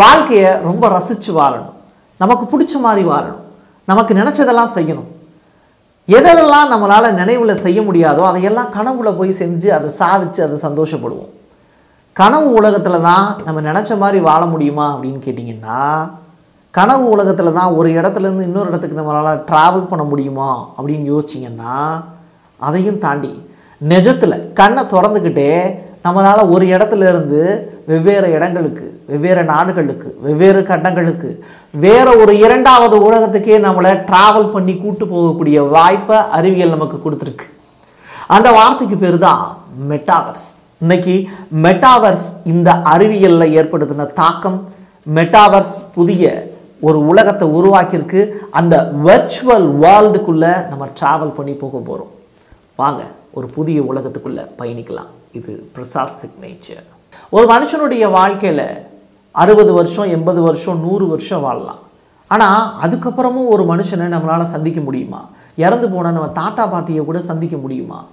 வாழ்க்கையை ரொம்ப ரசித்து வாழணும். நமக்கு பிடிச்ச மாதிரி வாழணும். நமக்கு நினச்சதெல்லாம் செய்யணும். எதெல்லாம் நம்மளால் நினைவில் செய்ய முடியாதோ அதையெல்லாம் கனவுல போய் செஞ்சு அதை சாதித்து அதை சந்தோஷப்படுவோம். கனவு உலகத்தில் தான் நம்ம நினச்ச மாதிரி வாழ முடியுமா அப்படின்னு கேட்டிங்கன்னா கனவு உலகத்தில் தான் ஒரு இடத்துலேருந்து இன்னொரு இடத்துக்கு நம்மளால் ட்ராவல் பண்ண முடியுமா அப்படின்னு யோசிச்சிங்கன்னா அதையும் தாண்டி நிஜத்தில் கண்ணை திறந்துக்கிட்டே நம்மளால் ஒரு இடத்துல இருந்து வெவ்வேறு இடங்களுக்கு வெவ்வேறு நாடுகளுக்கு வெவ்வேறு கண்டங்களுக்கு வேறு ஒரு இரண்டாவது உலகத்துக்கே நம்மளை ட்ராவல் பண்ணி கூட்டு போகக்கூடிய வாய்ப்பை அறிவியல் நமக்கு கொடுத்துருக்கு. அந்த வார்த்தைக்கு பேர் தான் மெட்டாவர்ஸ் இன்னைக்கு மெட்டாவர்ஸ் இந்த அறிவியலில் ஏற்படுத்தின தாக்கம் மெட்டாவர்ஸ் புதிய ஒரு உலகத்தை உருவாக்கியிருக்கு. அந்த வர்ச்சுவல் வேர்ல்டுக்குள்ளே நம்ம ட்ராவல் பண்ணி போக போகிறோம் வாங்க ஒரு புதிய உலகத்துக்குள்ளே பயணிக்கலாம். இது பிரசாத் சிக்னேச்சர். ஒரு மனுஷனுடைய வாழ்க்கையில் அறுபது வருஷம் எண்பது வருஷம் நூறு வருஷம் வாழலாம். ஆனால் அதுக்கப்புறமும் ஒரு மனுஷனை நம்மளால் சந்திக்க முடியுமா? இறந்து போன நம்ம தாத்தா பாட்டியை கூட சந்திக்க முடியுமா?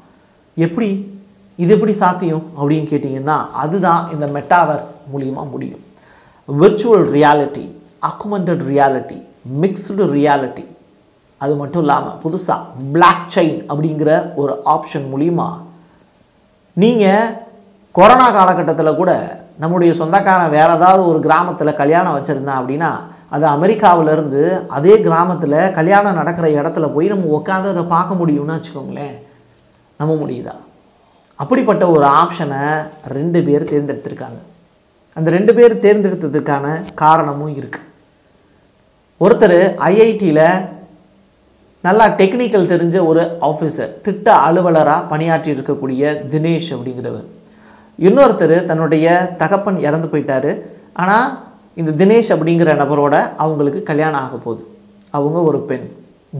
எப்படி? இது எப்படி சாத்தியம்? அப்படின்னு கேட்டிங்கன்னா அதுதான் இந்த மெட்டாவர்ஸ் மூலியமாக முடியும். Virtual reality augmented reality mixed reality அது மட்டும் இல்லாமல் புதுசாக பிளாக் செயின் அப்படிங்கிற ஒரு ஆப்ஷன் மூலிமா நீங்கள் கொரோனா காலகட்டத்தில் கூட நம்முடைய சொந்தக்காரன் வேறு ஏதாவது ஒரு கிராமத்தில் கல்யாணம் வச்சுருந்தான் அப்படின்னா அது அமெரிக்காவிலேருந்து அதே கிராமத்தில் கல்யாணம் நடக்கிற இடத்துல போய் நம்ம உட்காந்து அதை பார்க்க முடியும்னு வச்சுக்கோங்களேன். நம்ப முடியுதா? அப்படிப்பட்ட ஒரு ஆப்ஷனை ரெண்டு பேர் தேர்ந்தெடுத்திருக்காங்க. அந்த ரெண்டு பேர் தேர்ந்தெடுத்ததுக்கான காரணமும் இருக்குது ஒருத்தர் ஐஐடியில் நல்லா டெக்னிக்கல் தெரிஞ்ச ஒரு ஆஃபீஸர் திட்ட அலுவலராக பணியாற்றி இருக்கக்கூடிய தினேஷ் அப்படிங்கிறவர். இன்னொருத்தர் தன்னுடைய தகப்பன் இறந்து போயிட்டாரு. ஆனால் இந்த தினேஷ் அப்படிங்கிற நபரோட அவங்களுக்கு கல்யாணம் ஆக போகுது. அவங்க ஒரு பெண்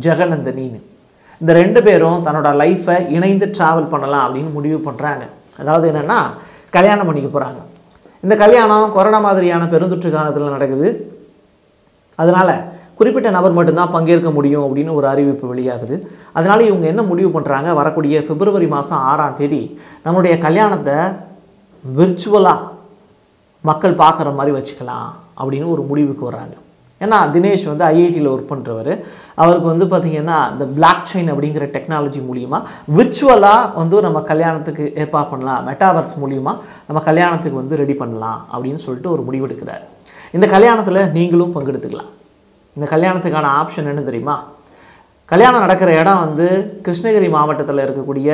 ஜெகநந்தனின்னு. இந்த ரெண்டு பேரும் தன்னோட லைஃப்பை இணைந்து ட்ராவல் பண்ணலாம் அப்படின்னு முடிவு பண்ணுறாங்க அதாவது என்னென்னா கல்யாணம் பண்ணிக்க போகிறாங்க இந்த கல்யாணம் கொரோனா மாதிரியான பெருந்தொற்று காலத்தில் நடக்குது. அதனால் குறிப்பிட்ட நபர் மட்டும்தான் பங்கேற்க முடியும் அப்படின்னு ஒரு அறிவிப்பு வெளியாகுது. அதனால் இவங்க என்ன முடிவு பண்ணுறாங்க வரக்கூடிய பிப்ரவரி மாதம் ஆறாம் தேதி நம்மளுடைய கல்யாணத்தை விர்ச்சுவலாக மக்கள் பார்க்குற மாதிரி வச்சுக்கலாம் அப்படின்னு ஒரு முடிவுக்கு வர்றாங்க. ஏன்னா தினேஷ் வந்து ஐஐடியில் ஒர்க் பண்ணுறவர் அவருக்கு வந்து பார்த்திங்கன்னா இந்த பிளாக் செயின் அப்படிங்கிற டெக்னாலஜி மூலிமா விர்ச்சுவலாக வந்து நம்ம கல்யாணத்துக்கு ஏற்பாடு பண்ணலாம். மெட்டாவர்ஸ் மூலிமா நம்ம கல்யாணத்துக்கு வந்து ரெடி பண்ணலாம் அப்படின்னு சொல்லிட்டு ஒரு முடிவெடுக்கிறார் இந்த கல்யாணத்தில் நீங்களும் பங்கெடுத்துக்கலாம். இந்த கல்யாணத்துக்கான ஆப்ஷன் என்ன தெரியுமா? கல்யாணம் நடக்கிற இடம் வந்து கிருஷ்ணகிரி மாவட்டத்தில் இருக்கக்கூடிய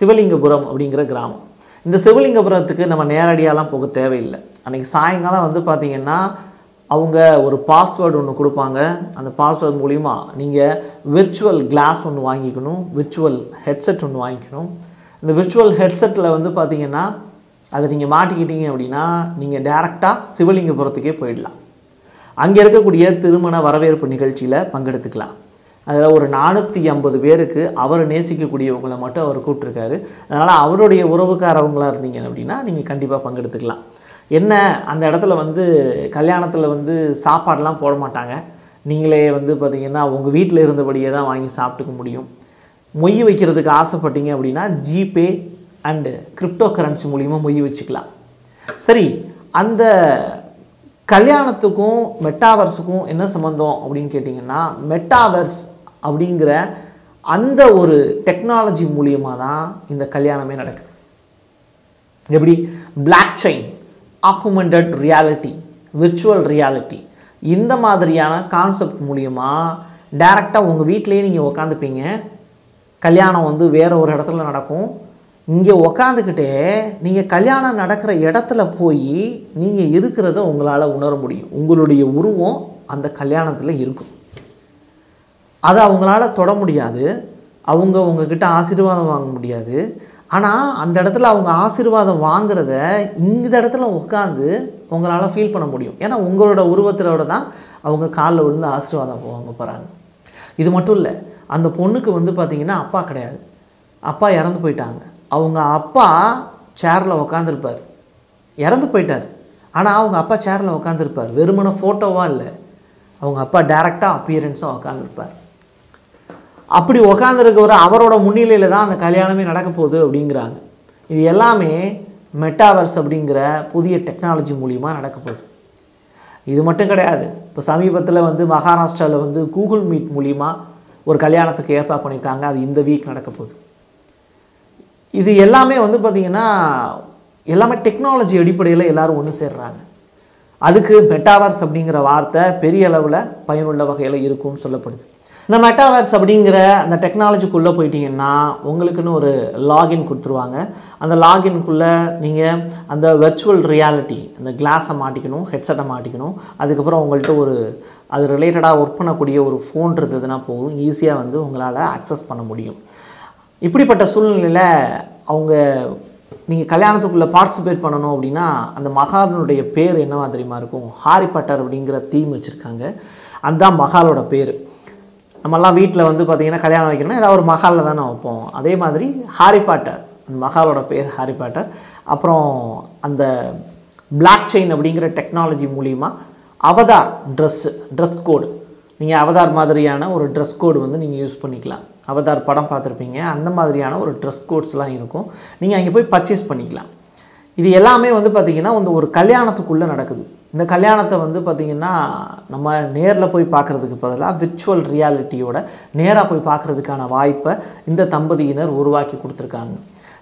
சிவலிங்கபுரம் அப்படிங்கிற கிராமம். இந்த சிவலிங்கபுரத்துக்கு நம்ம நேரடியாலாம் போக தேவையில்லை. அன்றைக்கி சாயங்காலம் வந்து பார்த்திங்கன்னா அவங்க ஒரு பாஸ்வேர்டு ஒன்று கொடுப்பாங்க. அந்த பாஸ்வேர்டு மூலிமா நீங்கள் விர்ச்சுவல் கிளாஸ் ஒன்று வாங்கிக்கணும் விர்ச்சுவல் ஹெட்செட் ஒன்று வாங்கிக்கணும். இந்த விர்ச்சுவல் ஹெட்செட்டில் வந்து பார்த்திங்கன்னா அதை நீங்கள் மாட்டிக்கிட்டீங்க அப்படின்னா நீங்கள் டேரெக்டாக சிவலிங்கபுரத்துக்கே போயிடலாம். அங்கே இருக்கக்கூடிய திருமண வரவேற்பு நிகழ்ச்சியில் பங்கெடுத்துக்கலாம். அதில் ஒரு நானூற்றி ஐம்பது பேருக்கு அவர் நேசிக்கக்கூடியவங்களை மட்டும் அவர் கூப்பிட்ருக்காரு அதனால் அவருடைய உறவுக்காரவங்களாக இருந்தீங்க அப்படின்னா நீங்கள் கண்டிப்பாக பங்கெடுத்துக்கலாம். என்ன அந்த இடத்துல வந்து கல்யாணத்தில் வந்து சாப்பாடெலாம் போட மாட்டாங்க. நீங்களே வந்து பார்த்தீங்கன்னா உங்கள் வீட்டில் இருந்தபடியே தான் வாங்கி சாப்பிட்டுக்க முடியும். மொய் வைக்கிறதுக்கு ஆசைப்பட்டீங்க அப்படின்னா ஜிபே அண்டு கிரிப்டோ கரன்சி மூலிமா மொய் வச்சுக்கலாம். சரி அந்த கல்யாணத்துக்கும் மெட்டாவர்ஸுக்கும் என்ன சம்மந்தம் அப்படின்னு கேட்டிங்கன்னா மெட்டாவர்ஸ் அப்படிங்கிற அந்த ஒரு டெக்னாலஜி மூலியமாக தான் இந்த கல்யாணமே நடக்குது. எப்படி? Blockchain augmented reality virtual reality இந்த மாதிரியான கான்செப்ட் மூலியமாக டைரெக்டாக உங்கள் வீட்டிலேயே நீங்கள் உக்காந்துப்பீங்க. கல்யாணம் வந்து வேறு ஒரு இடத்துல நடக்கும். இங்கே உக்காந்துக்கிட்டே நீங்கள் கல்யாணம் நடக்கிற இடத்துல போய் நீங்கள் இருக்கிறத உங்களால் உணர முடியும். உங்களுடைய உருவம் அந்த கல்யாணத்தில் இருக்கும். அதை அவங்களால தொட முடியாது. அவங்க உங்ககிட்ட ஆசீர்வாதம் வாங்க முடியாது. ஆனால் அந்த இடத்துல அவங்க ஆசீர்வாதம் வாங்குறத இந்த இடத்துல உட்காந்து உங்களால் ஃபீல் பண்ண முடியும். ஏன்னா உங்களோட உருவத்திலோட தான் அவங்க காலில் விழுந்து ஆசீர்வாதம் வாங்க போகிறாங்க இது மட்டும் இல்லை அந்த பொண்ணுக்கு வந்து பார்த்திங்கன்னா அப்பா கிடையாது. அப்பா இறந்து போயிட்டாங்க. அவங்க அப்பா சேரில் உக்காந்துருப்பார். இறந்து போயிட்டார். ஆனால் அவங்க அப்பா சேரில் உட்காந்துருப்பார் வெறுமன ஃபோட்டோவாக இல்லை. அவங்க அப்பா டேரெக்டாக அப்பியரன்ஸாக உக்காந்துருப்பார். அப்படி உக்காந்துருக்கவர் அவரோட முன்னிலையில் தான் அந்த கல்யாணமே நடக்க போகுது அப்படிங்கிறாங்க. இது எல்லாமே மெட்டாவர்ஸ் அப்படிங்கிற புதிய டெக்னாலஜி மூலிமா நடக்க போகுது. இது மட்டும் கிடையாது. இப்போ சமீபத்தில் வந்து மகாராஷ்டிராவில் வந்து கூகுள் மீட் மூலிமா ஒரு கல்யாணத்துக்கு ஏற்பாடு பண்ணியிருக்காங்க. அது இந்த வீக் நடக்க போகுது. இது எல்லாமே வந்து பார்த்திங்கன்னா எல்லாமே டெக்னாலஜி அடிப்படையில் எல்லாரும் ஒன்று சேர்றாங்க. அதுக்கு மெட்டாவர்ஸ் அப்படிங்கிற வார்த்தை பெரிய அளவில் பயனுள்ள வகையில் இருக்கும்னு சொல்லப்படுது. இந்த மெட்டாவர்ஸ் அப்படிங்கிற அந்த டெக்னாலஜிக்குள்ளே போயிட்டீங்கன்னா உங்களுக்குன்னு ஒரு லாகின் கொடுத்துருவாங்க. அந்த லாகின்குள்ளே நீங்கள் அந்த வெர்ச்சுவல் ரியாலிட்டி அந்த கிளாஸை மாட்டிக்கணும் ஹெட்செட்டை மாட்டிக்கணும். அதுக்கப்புறம் உங்கள்கிட்ட ஒரு அது ரிலேட்டடாக ஒர்க் பண்ணக்கூடிய ஒரு ஃபோன் இருந்ததுன்னா போதும் ஈஸியாக வந்து உங்களால் அக்சஸ் பண்ண முடியும். இப்படிப்பட்ட சூழ்நிலையில் அவங்க நீங்கள் கல்யாணத்துக்குள்ளே பார்ட்டிசிபேட் பண்ணணும் அப்படின்னா அந்த மகாலனுடைய பேர் என்னவா தெரியுமா இருக்கும்? ஹாரி பட்டர் அப்படிங்கிற தீம் வச்சுருக்காங்க. அதுதான் மகாலோட பேர். நம்மெல்லாம் வீட்டில் வந்து பார்த்திங்கன்னா கல்யாணம் வைக்கணும்னா ஏதாவது ஒரு மகாலில் தானே வைப்போம். அதே மாதிரி ஹாரி பாட்டர் அந்த மகாலோட பேர் ஹாரி பாட்டர் அப்புறம் அந்த பிளாக் செயின் அப்படிங்கிற டெக்னாலஜி மூலிமா அவதார் ட்ரெஸ்ஸு ட்ரெஸ் கோடு நீங்கள் அவதார் மாதிரியான ஒரு ட்ரெஸ் கோடு வந்து நீங்கள் யூஸ் பண்ணிக்கலாம். அவதார் படம் பார்த்துருப்பீங்க. அந்த மாதிரியான ஒரு ட்ரெஸ் கோட்ஸ்லாம் இருக்கும். நீங்கள் அங்கே போய் பர்ச்சேஸ் பண்ணிக்கலாம். இது எல்லாமே வந்து பார்த்திங்கன்னா வந்து ஒரு கல்யாணத்துக்குள்ளே நடக்குது. இந்த கல்யாணத்தை வந்து பார்த்திங்கன்னா நம்ம நேரில் போய் பார்க்குறதுக்கு பதிலாக விர்ச்சுவல் ரியாலிட்டியோட நேராக போய் பார்க்குறதுக்கான வாய்ப்பை இந்த தம்பதியினர் உருவாக்கி கொடுத்துருக்காங்க.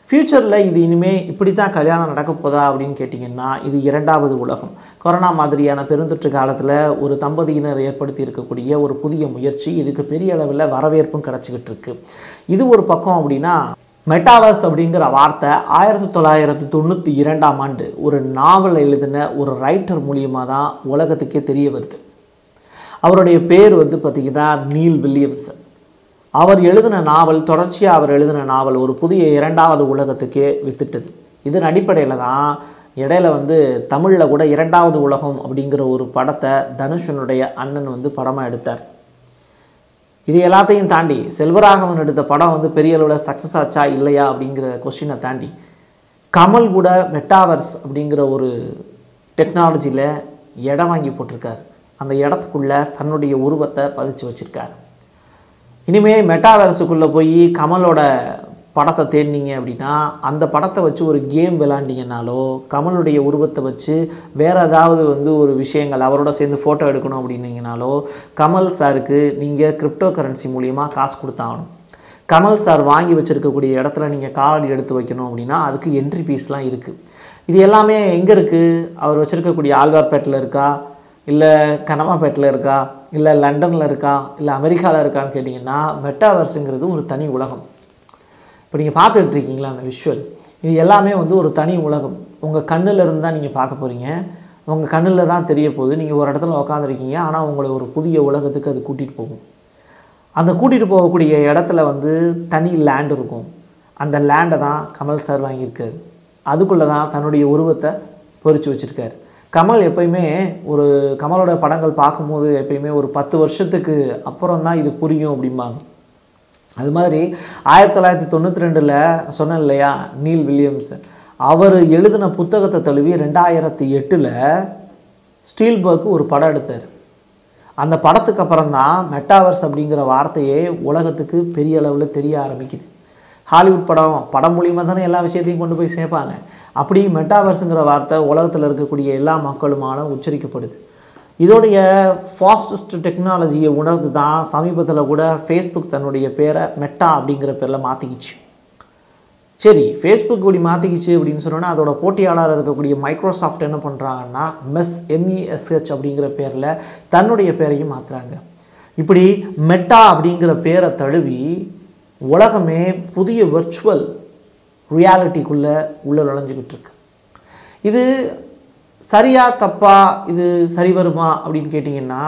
ஃப்யூச்சரில் இது இனிமேல் இப்படி தான் கல்யாணம் நடக்க போதா அப்படின்னு கேட்டிங்கன்னா இது இரண்டாவது உலகம். கொரோனா மாதிரியான பெருந்தொற்று காலத்தில் ஒரு தம்பதியினர் ஏற்படுத்தி இருக்கக்கூடிய ஒரு புதிய முயற்சி இதுக்கு பெரிய அளவில் வரவேற்பும் கிடச்சிக்கிட்டு இருக்கு. இது ஒரு பக்கம் அப்படின்னா மெட்டாவர்ஸ் அப்படிங்கிற வார்த்தை ஆயிரத்தி தொள்ளாயிரத்தி தொண்ணூற்றி இரண்டாம் ஆண்டு ஒரு நாவல் எழுதின ஒரு ரைட்டர் மூலியமாக தான் உலகத்துக்கே தெரிய வருது. அவருடைய பேர் வந்து பார்த்திங்கன்னா நீல் வில்லியம்சன். அவர் எழுதின நாவல் தொடர்ச்சியாக அவர் எழுதின நாவல் ஒரு புதிய இரண்டாவது உலகத்துக்கே வித்துட்டது. இதன் அடிப்படையில் தான் இடையில வந்து தமிழில் கூட இரண்டாவது உலகம் அப்படிங்கிற ஒரு படத்தை தனுஷனுடைய அண்ணன் வந்து படமாக எடுத்தார். இது எல்லாத்தையும் தாண்டி செல்வராகவன் எடுத்த படம் வந்து பெரிய அளவில் சக்ஸஸ் ஆச்சா இல்லையா அப்படிங்கிற கொஸ்டினை தாண்டி கமல் கூட மெட்டாவர்ஸ் அப்படிங்கிற ஒரு டெக்னாலஜியில் இடம் வாங்கி போட்டிருக்கார். அந்த இடத்துக்குள்ளே தன்னுடைய உருவத்தை பதிச்சு வச்சுருக்கார். இனிமேல் மெட்டாவர்ஸுக்குள்ளே போய் கமலோட படத்தை தேடினீங்க அப்படின்னா அந்த படத்தை வச்சு ஒரு கேம் விளாண்டிங்கனாலோ கமலுடைய உருவத்தை வச்சு வேறு ஏதாவது வந்து ஒரு விஷயங்கள் அவரோட சேர்ந்து ஃபோட்டோ எடுக்கணும் அப்படின்னீங்கனாலோ கமல் சாருக்கு நீங்கள் கிரிப்டோ கரன்சி மூலியமாக காசு கொடுத்தாகணும். கமல் சார் வாங்கி வச்சுருக்கக்கூடிய இடத்துல நீங்கள் காலடி எடுத்து வைக்கணும் அப்படின்னா அதுக்கு என்ட்ரி ஃபீஸ்லாம் இருக்குது இது எல்லாமே எங்கே இருக்குது அவர் வச்சுருக்கக்கூடிய ஆழ்வார்பேட்டில் இருக்கா? இல்லை கனமாப்பேட்டில் இருக்கா? இல்லை லண்டனில் இருக்கா? இல்லை அமெரிக்காவில் இருக்கான்னு கேட்டிங்கன்னா மெட்டாவர்ஸுங்கிறது ஒரு தனி உலகம். இப்போ நீங்கள் பார்த்துட்டு இருக்கீங்களா அந்த விஷுவல் இது எல்லாமே வந்து ஒரு தனி உலகம். உங்கள் கண்ணில் இருந்து தான் நீங்கள் பார்க்க போகிறீங்க உங்கள் கண்ணில் தான் தெரிய போகுது. நீங்கள் ஒரு இடத்துல உட்காந்துருக்கீங்க ஆனால் உங்களை ஒரு புதிய உலகத்துக்கு அது கூட்டிகிட்டு போகும். அந்த கூட்டிகிட்டு போகக்கூடிய இடத்துல வந்து தனி லேண்ட் இருக்கும். அந்த லேண்டை தான் கமல் சார் வாங்கியிருக்காரு. அதுக்குள்ளே தான் தன்னுடைய உருவத்தை பொறிச்சு வச்சுருக்காரு. கமல் எப்பயுமே ஒரு கமலோட படங்கள் பார்க்கும்போது எப்பயுமே ஒரு பத்து வருஷத்துக்கு அப்புறம் தான் இது புரியும் அப்படிம்பாங்க. அது மாதிரி ஆயிரத்தி தொள்ளாயிரத்தி தொண்ணூற்றி ரெண்டில் சொன்னேன் இல்லையா நீல் வில்லியம்ஸ் அவர் எழுதின புத்தகத்தை தழுவி ரெண்டாயிரத்தி எட்டில் ஸ்டீல்பர்க் ஒரு படம் எடுத்தார். அந்த படத்துக்கு அப்புறம் தான் மெட்டாவர்ஸ் அப்படிங்கிற வார்த்தையே உலகத்துக்கு பெரிய அளவில் தெரிய ஆரம்பிக்குது. ஹாலிவுட் படம் படம் மூலியமாக தானே எல்லா விஷயத்தையும் கொண்டு போய் சேர்ப்பாங்க. அப்படி மெட்டாவர்ஸுங்கிற வார்த்தை உலகத்தில் இருக்கக்கூடிய எல்லா மக்களுமான உச்சரிக்கப்படுது. இதோடைய ஃபாஸ்டஸ்ட் டெக்னாலஜியை உணர்ந்து தான் சமீபத்தில் கூட ஃபேஸ்புக் தன்னுடைய பேரை மெட்டா அப்படிங்கிற பேரில் மாற்றிக்கிச்சு சரி ஃபேஸ்புக் இப்படி மாற்றிக்கிச்சு அப்படின்னு சொன்னோன்னா அதோட போட்டியாளர் இருக்கக்கூடிய மைக்ரோசாஃப்ட் என்ன பண்ணுறாங்கன்னா மெஸ் எம்இஎஸ்ஹெச் அப்படிங்கிற பேரில் தன்னுடைய பேரையும் மாற்றுறாங்க இப்படி மெட்டா அப்படிங்கிற பேரை தழுவி உலகமே புதிய வெர்ச்சுவல் ரியாலிட்டிக்குள்ளே உள்ளே நுழைஞ்சிக்கிட்டு இருக்கு. இது சரியா தப்பா இது சரி வருமா அப்படின்னு கேட்டிங்கன்னா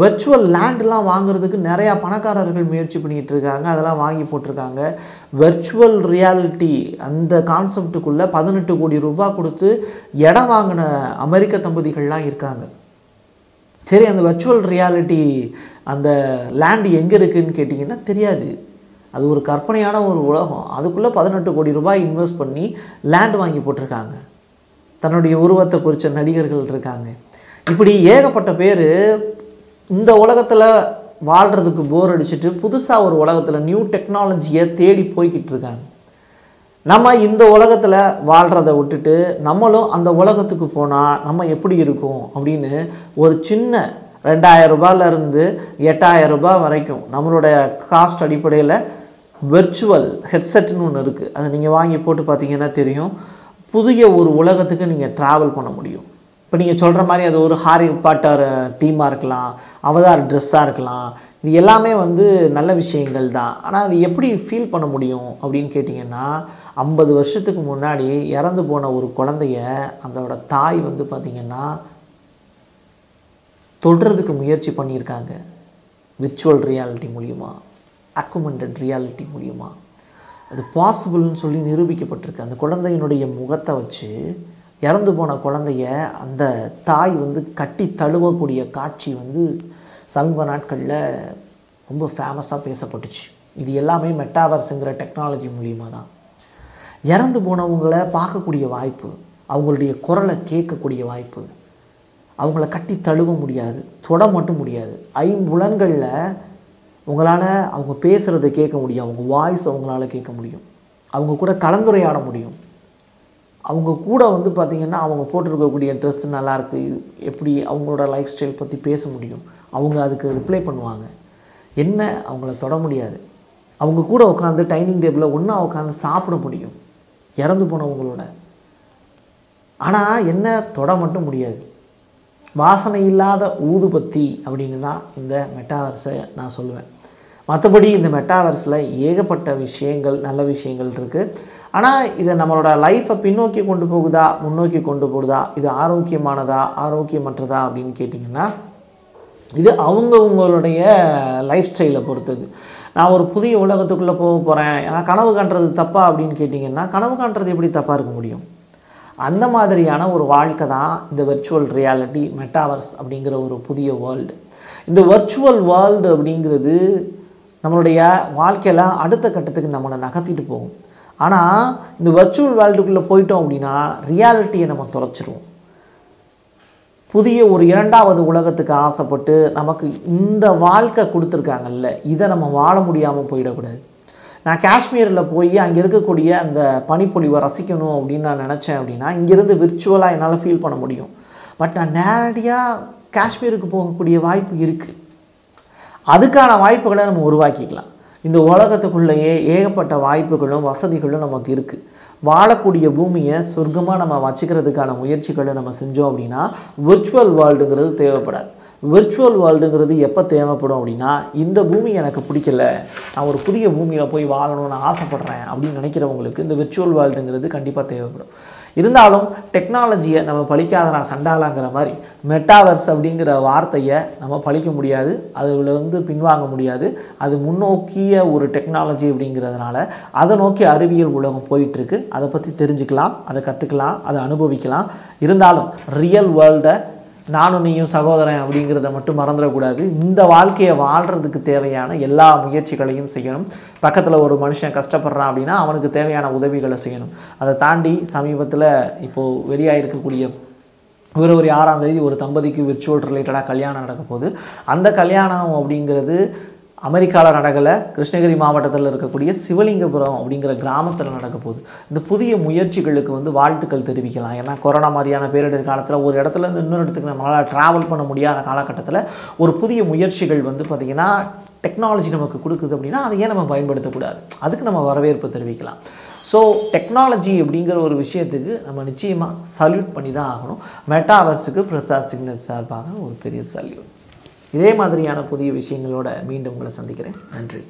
வெர்ச்சுவல் லேண்ட்லாம் வாங்குறதுக்கு நிறையா பணக்காரர்கள் முயற்சி பண்ணிக்கிட்டு இருக்காங்க. அதெல்லாம் வாங்கி போட்டிருக்காங்க. வெர்ச்சுவல் ரியாலிட்டி அந்த கான்செப்டுக்குள்ளே பதினெட்டு கோடி ரூபாய் கொடுத்து இடம் வாங்கின அமெரிக்க தம்பதிகள்லாம் இருக்காங்க. சரி அந்த வெர்ச்சுவல் ரியாலிட்டி அந்த லேண்ட் எங்கே இருக்குதுன்னு கேட்டிங்கன்னா தெரியாது. அது ஒரு கற்பனையான ஒரு உலகம். அதுக்குள்ளே பதினெட்டு கோடி ரூபாய் இன்வெஸ்ட் பண்ணி லேண்ட் வாங்கி போட்டிருக்காங்க. தன்னுடைய உருவத்தை குறித்த நடிகர்கள் இருக்காங்க. இப்படி ஏகப்பட்ட பேர் இந்த உலகத்தில் வாழ்கிறதுக்கு போர் அடிச்சுட்டு புதுசாக ஒரு உலகத்தில் நியூ டெக்னாலஜியை தேடி போய்கிட்டு இருக்காங்க. நம்ம இந்த உலகத்தில் வாழ்கிறத விட்டுட்டு நம்மளும் அந்த உலகத்துக்கு போனால் நம்ம எப்படி இருக்கும் அப்படின்னு ஒரு சின்ன ரெண்டாயிரம் ரூபாயிலேருந்து எட்டாயிரம் ரூபாய் வரைக்கும் நம்மளுடைய காஸ்ட் அடிப்படையில் வெர்ச்சுவல் ஹெட்செட்னு ஒன்று இருக்குது அதை நீங்கள் வாங்கி போட்டு பார்த்தீங்கன்னா தெரியும். புதிய ஒரு உலகத்துக்கு நீங்கள் ட்ராவல் பண்ண முடியும். இப்போ நீங்கள் சொல்கிற மாதிரி அது ஒரு ஹாரி பாட்டர் தீமாக இருக்கலாம் அவதார் ட்ரெஸ்ஸாக இருக்கலாம். இது எல்லாமே வந்து நல்ல விஷயங்கள் தான். ஆனால் அது எப்படி ஃபீல் பண்ண முடியும் அப்படின்னு கேட்டிங்கன்னா ஐம்பது வருஷத்துக்கு முன்னாடி இறந்து போன ஒரு குழந்தைய அதோட தாய் வந்து பார்த்திங்கன்னா தொடுறதுக்கு முயற்சி பண்ணியிருக்காங்க. விர்ச்சுவல் ரியாலிட்டி மூலியமா அக்குமெண்டட் ரியாலிட்டி மூலியமாக அது பாசிபிள்னு சொல்லி நிரூபிக்கப்பட்டிருக்கு. அந்த குழந்தையினுடைய முகத்தை வச்சு இறந்து போன குழந்தைய அந்த தாய் வந்து கட்டி தழுவக்கூடிய காட்சி வந்து சமீப நாட்களில் ரொம்ப ஃபேமஸாக பேசப்பட்டுச்சு. இது எல்லாமே மெட்டாவர்ஸுங்கிற டெக்னாலஜி மூலியமாக தான். இறந்து போனவங்களை பார்க்கக்கூடிய வாய்ப்பு அவங்களுடைய குரலை கேட்கக்கூடிய வாய்ப்பு அவங்கள கட்டி தழுவ முடியாது தொட மட்டும் முடியாது. ஐம்புலன்களில் உங்களால் அவங்க பேசுகிறத கேட்க முடியும் அவங்க வாய்ஸ் அவங்களால கேட்க முடியும். அவங்க கூட கலந்துரையாட முடியும். அவங்க கூட வந்து பார்த்திங்கன்னா அவங்க போட்டிருக்கக்கூடிய ட்ரெஸ் நல்லாயிருக்கு எப்படி அவங்களோட லைஃப் ஸ்டைல் பற்றி பேச முடியும். அவங்க அதுக்கு ரிப்ளை பண்ணுவாங்க. என்ன? அவங்கள தொட முடியாது. அவங்க கூட உட்காந்து டைனிங் டேபிளில் ஒன்றா உட்காந்து சாப்பிட முடியும். இறந்து போனவங்களோட. ஆனால் என்ன? தொட மட்டும் முடியாது. வாசனை இல்லாத ஊதுபத்தி அப்படின்னு தான் இந்த மெட்டாவர்ஸை நான் சொல்லுவேன். மற்றபடி இந்த மெட்டாவர்ஸில் ஏகப்பட்ட விஷயங்கள் நல்ல விஷயங்கள் இருக்குது ஆனால் இதை நம்மளோட லைஃப்பை பின்னோக்கி கொண்டு போகுதா முன்னோக்கி கொண்டு போகுதா இது ஆரோக்கியமானதா ஆரோக்கியமற்றதா அப்படின்னு கேட்டிங்கன்னா இது அவங்கவுங்களுடைய லைஃப் ஸ்டைலை பொறுத்தது. நான் ஒரு புதிய உலகத்துக்குள்ளே போக போகிறேன் ஏன்னா கனவு காண்றது தப்பா அப்படின்னு கேட்டிங்கன்னா கனவு காண்றது எப்படி தப்பாக இருக்க முடியும்? அந்த மாதிரியான ஒரு வாழ்க்கை தான் இந்த வெர்ச்சுவல் ரியாலிட்டி மெட்டாவர்ஸ் அப்படிங்கிற ஒரு புதிய வேர்ல்டு இந்த வர்ச்சுவல் வேர்ல்டு அப்படிங்கிறது நம்மளுடைய வாழ்க்கையில் அடுத்த கட்டத்துக்கு நம்மளை நகர்த்திட்டு போகும். ஆனால் இந்த வர்ச்சுவல் வேர்ல்டுக்குள்ளே போயிட்டோம் அப்படின்னா ரியாலிட்டியை நம்ம தொலைச்சிடுவோம் புதிய ஒரு இரண்டாவது உலகத்துக்கு ஆசைப்பட்டு நமக்கு இந்த வாழ்க்கை கொடுத்துருக்காங்கல்ல இதை நம்ம வாழ முடியாமல் போயிடக்கூடாது. நான் காஷ்மீரில் போய் அங்கே இருக்கக்கூடிய அந்த பனிப்பொழிவை ரசிக்கணும் அப்படின்னு நான் நினச்சேன் அப்படின்னா இங்கேருந்து விர்ச்சுவலாக என்னால் ஃபீல் பண்ண முடியும். பட் நான் நேரடியாக காஷ்மீருக்கு போகக்கூடிய வாய்ப்பு இருக்குது அதுக்கான வாய்ப்புகளை நம்ம உருவாக்கிக்கலாம். இந்த உலகத்துக்குள்ளேயே ஏகப்பட்ட வாய்ப்புகளும் வசதிகளும் நமக்கு இருக்குது வாழக்கூடிய பூமியை சொர்க்கமாக நம்ம வச்சுக்கிறதுக்கான முயற்சிகளை நம்ம செஞ்சோம் அப்படின்னா விர்ச்சுவல் வேர்ல்டுங்கிறது தேவைப்படாது. விர்ச்சுவல் வேர்ல்டுங்கிறது எப்போ தேவைப்படும் அப்படின்னா இந்த பூமி எனக்கு பிடிக்கல நான் ஒரு புதிய பூமியில் போய் வாழணும்னு ஆசைப்பட்றேன் அப்படின்னு நினைக்கிறவங்களுக்கு இந்த விர்ச்சுவல் வேர்ல்டுங்கிறது கண்டிப்பாக தேவைப்படும். இருந்தாலும் டெக்னாலஜியை நம்ம பழிக்காதனா சண்டாலாங்கிற மாதிரி மெட்டாவர்ஸ் அப்படிங்கிற வார்த்தையை நம்ம பழிக்க முடியாது அதில் வந்து பின்வாங்க முடியாது. அது முன்னோக்கிய ஒரு டெக்னாலஜி அப்படிங்கிறதுனால அதை நோக்கி அறிவியல் உலகம் போயிட்டுருக்கு. அதை பற்றி தெரிஞ்சுக்கலாம் அதை கற்றுக்கலாம் அதை அனுபவிக்கலாம். இருந்தாலும் ரியல் வேர்ல்டை நானும் நீயும் சகோதரன் அப்படிங்கிறத மட்டும் மறந்துடக்கூடாது. இந்த வாழ்க்கையை வாழ்கிறதுக்கு தேவையான எல்லா முயற்சிகளையும் செய்யணும். பக்கத்தில் ஒரு மனுஷன் கஷ்டப்படுறான் அப்படின்னா அவனுக்கு தேவையான உதவிகளை செய்யணும். அதை தாண்டி சமீபத்தில் இப்போது வெளியாகிருக்கக்கூடிய பிப்ரவரி ஆறாம் தேதி ஒரு தம்பதிக்கு விர்ச்சுவல் ரிலேட்டடாக கல்யாணம் நடக்க போகுது அந்த கல்யாணம் அப்படிங்கிறது அமெரிக்காவில் நடக்கலை கிருஷ்ணகிரி மாவட்டத்தில் இருக்கக்கூடிய சிவலிங்கபுரம் அப்படிங்கிற கிராமத்தில் நடக்க போகுது. இந்த புதிய முயற்சிகளுக்கு வந்து வாழ்த்துக்கள் தெரிவிக்கலாம். ஏன்னா கொரோனா மாதிரியான பேரிடர் காலத்தில் ஒரு இடத்துலேருந்து இன்னொரு இடத்துக்கு நம்மளால் ட்ராவல் பண்ண முடியாத காலகட்டத்தில் ஒரு புதிய முயற்சிகள் வந்து பார்த்திங்கன்னா டெக்னாலஜி நமக்கு கொடுக்குது அப்படின்னா அதை ஏன் நம்ம பயன்படுத்தக்கூடாது. அதுக்கு நம்ம வரவேற்பு தெரிவிக்கலாம். ஸோ டெக்னாலஜி அப்படிங்கிற ஒரு விஷயத்துக்கு நம்ம நிச்சயமாக சல்யூட் பண்ணி தான் ஆகணும் மெட்டாவர்ஸுக்கு பிரசாத் சிக்னல் சார்பாக ஒரு பெரிய சல்யூட் இதே மாதிரியான புதிய விஷயங்களோட மீண்டும் உங்களை சந்திக்கிறேன். நன்றி.